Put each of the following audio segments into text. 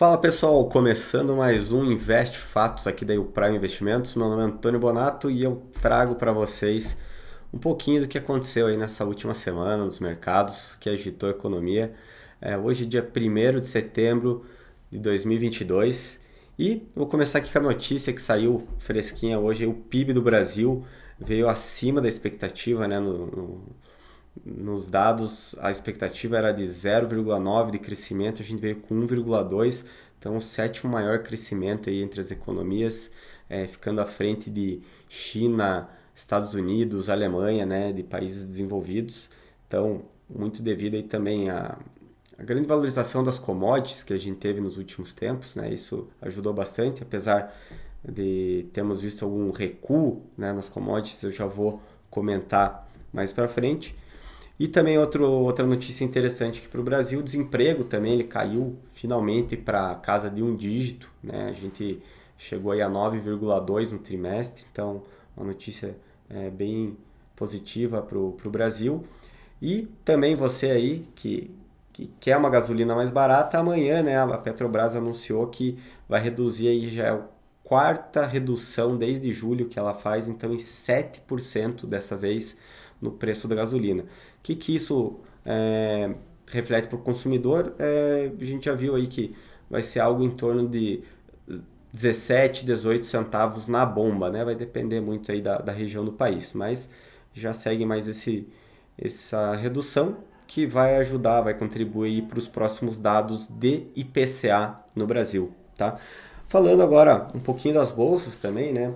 Fala pessoal, começando mais um Invest Fatos aqui da Prime Investimentos. Meu nome é Antônio Bonato e eu trago para vocês um pouquinho do que aconteceu aí nessa última semana nos mercados que agitou a economia. É, hoje, dia 1 de setembro de 2022. E vou começar aqui com a notícia que saiu fresquinha hoje: o PIB do Brasil veio acima da expectativa, né? No, no, nos dados, a expectativa era de 0,9 de crescimento, a gente veio com 1,2, então o sétimo maior crescimento aí entre as economias, é, ficando à frente de China, Estados Unidos, Alemanha, né, de países desenvolvidos. Então, muito devido aí também a, a grande valorização das commodities que a gente teve nos últimos tempos, né, isso ajudou bastante, apesar de termos visto algum recuo né, nas commodities, eu já vou comentar mais para frente. E também outro, outra notícia interessante aqui para o Brasil, o desemprego também ele caiu finalmente para casa de um dígito, né? A gente chegou aí a 9,2 no trimestre, então uma notícia é, bem positiva para o Brasil. E também você aí que, que quer uma gasolina mais barata, amanhã né, a Petrobras anunciou que vai reduzir aí já é quarta redução desde julho que ela faz, então em 7% dessa vez no preço da gasolina. O que, que isso é, reflete para o consumidor? É, a gente já viu aí que vai ser algo em torno de 17, 18 centavos na bomba, né? Vai depender muito aí da, da região do país, mas já segue mais esse, essa redução que vai ajudar, vai contribuir para os próximos dados de IPCA no Brasil, tá? Falando agora um pouquinho das bolsas também, né?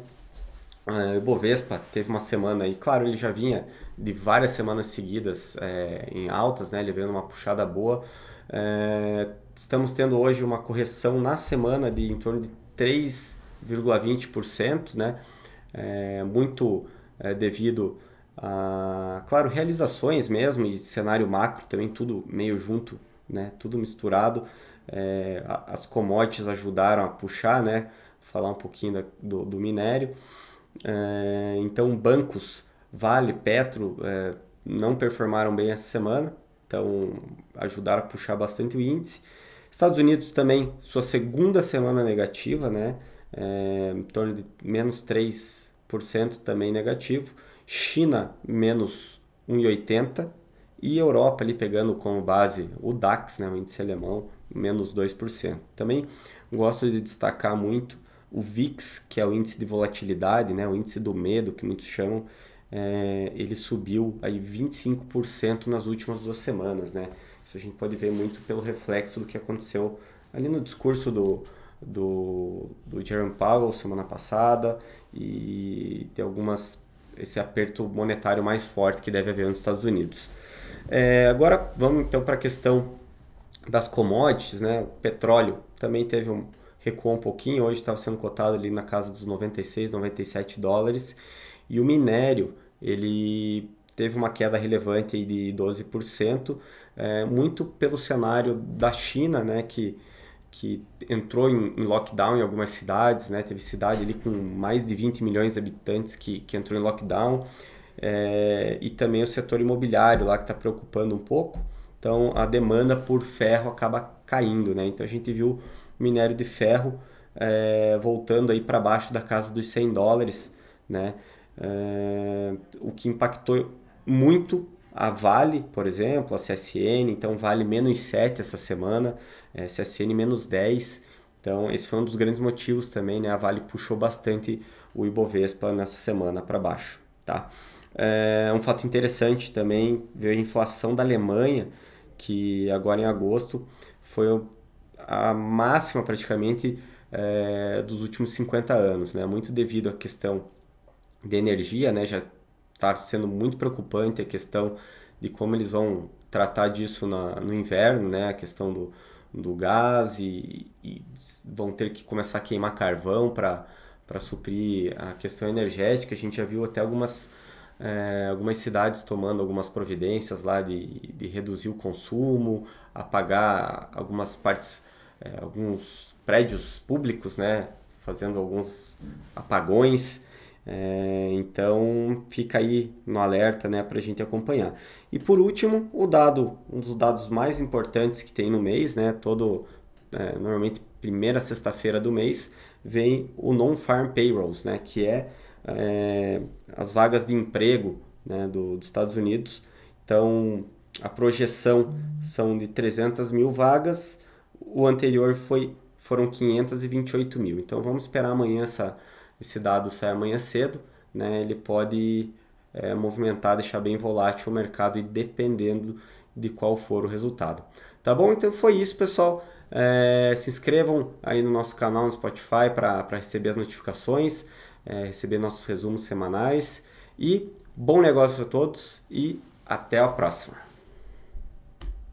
O Bovespa teve uma semana aí, claro, ele já vinha de várias semanas seguidas é, em altas, né? Ele veio numa puxada boa. É, estamos tendo hoje uma correção na semana de em torno de 3,20%, né? É, muito é, devido a, claro, realizações mesmo e cenário macro também, tudo meio junto, né? Tudo misturado. É, as commodities ajudaram a puxar, né? Falar um pouquinho da, do, do minério. É, então, bancos Vale, Petro é, não performaram bem essa semana, então ajudaram a puxar bastante o índice. Estados Unidos também, sua segunda semana negativa, né? É, em torno de menos 3% também negativo. China, menos 1,80%. E Europa ali pegando como base o DAX, né, o índice alemão, menos 2%. Também gosto de destacar muito o VIX, que é o índice de volatilidade, né, o índice do medo, que muitos chamam, é, ele subiu aí 25% nas últimas duas semanas. Né? Isso a gente pode ver muito pelo reflexo do que aconteceu ali no discurso do, do, do Jerome Powell semana passada e tem algumas esse aperto monetário mais forte que deve haver nos Estados Unidos. É, agora vamos então para a questão das commodities, né? O petróleo também teve um recuou um pouquinho, hoje estava sendo cotado ali na casa dos 96, 97 dólares. E o minério, ele teve uma queda relevante de 12%, é, muito pelo cenário da China, né, que, que entrou em, em, lockdown em algumas cidades, né, teve cidade ali com mais de 20 milhões de habitantes que, que entrou em lockdown, é, e também o setor imobiliário lá que está preocupando um pouco, então a demanda por ferro acaba caindo, né, então a gente viu minério de ferro é, voltando aí para baixo da casa dos 100 dólares, né? É, o que impactou muito a Vale, por exemplo, a CSN, então Vale menos 7 essa semana, é, CSN menos 10, então esse foi um dos grandes motivos também, né? A Vale puxou bastante o Ibovespa nessa semana para baixo, tá? É, um fato interessante também veio a inflação da Alemanha, que agora em agosto foi a máxima praticamente é, dos últimos 50 anos, né? muito devido à questão de energia, né? já está sendo muito preocupante a questão de como eles vão tratar disso na, no inverno, né? a questão do, do gás e, e vão ter que começar a queimar carvão para suprir a questão energética. A gente já viu até algumas, é, algumas cidades tomando algumas providências lá de, de reduzir o consumo, apagar algumas partes é, alguns prédios públicos, né, fazendo alguns apagões. É, então fica aí no alerta né, para a gente acompanhar. E por último, o dado, um dos dados mais importantes que tem no mês, né, todo é, normalmente primeira sexta-feira do mês, vem o non-farm payrolls, né, que é, é, as vagas de emprego né, do, dos Estados Unidos. Então a projeção são de 300 mil vagas, o anterior foi, foram 528 mil. Então vamos esperar amanhã essa esse dado sai amanhã cedo, né, ele pode é, movimentar, deixar bem volátil o mercado e dependendo de qual for o resultado. Tá bom? Então foi isso, pessoal. É, se inscrevam aí no nosso canal no Spotify para receber as notificações, é, receber nossos resumos semanais. E bom negócio a todos e até a próxima.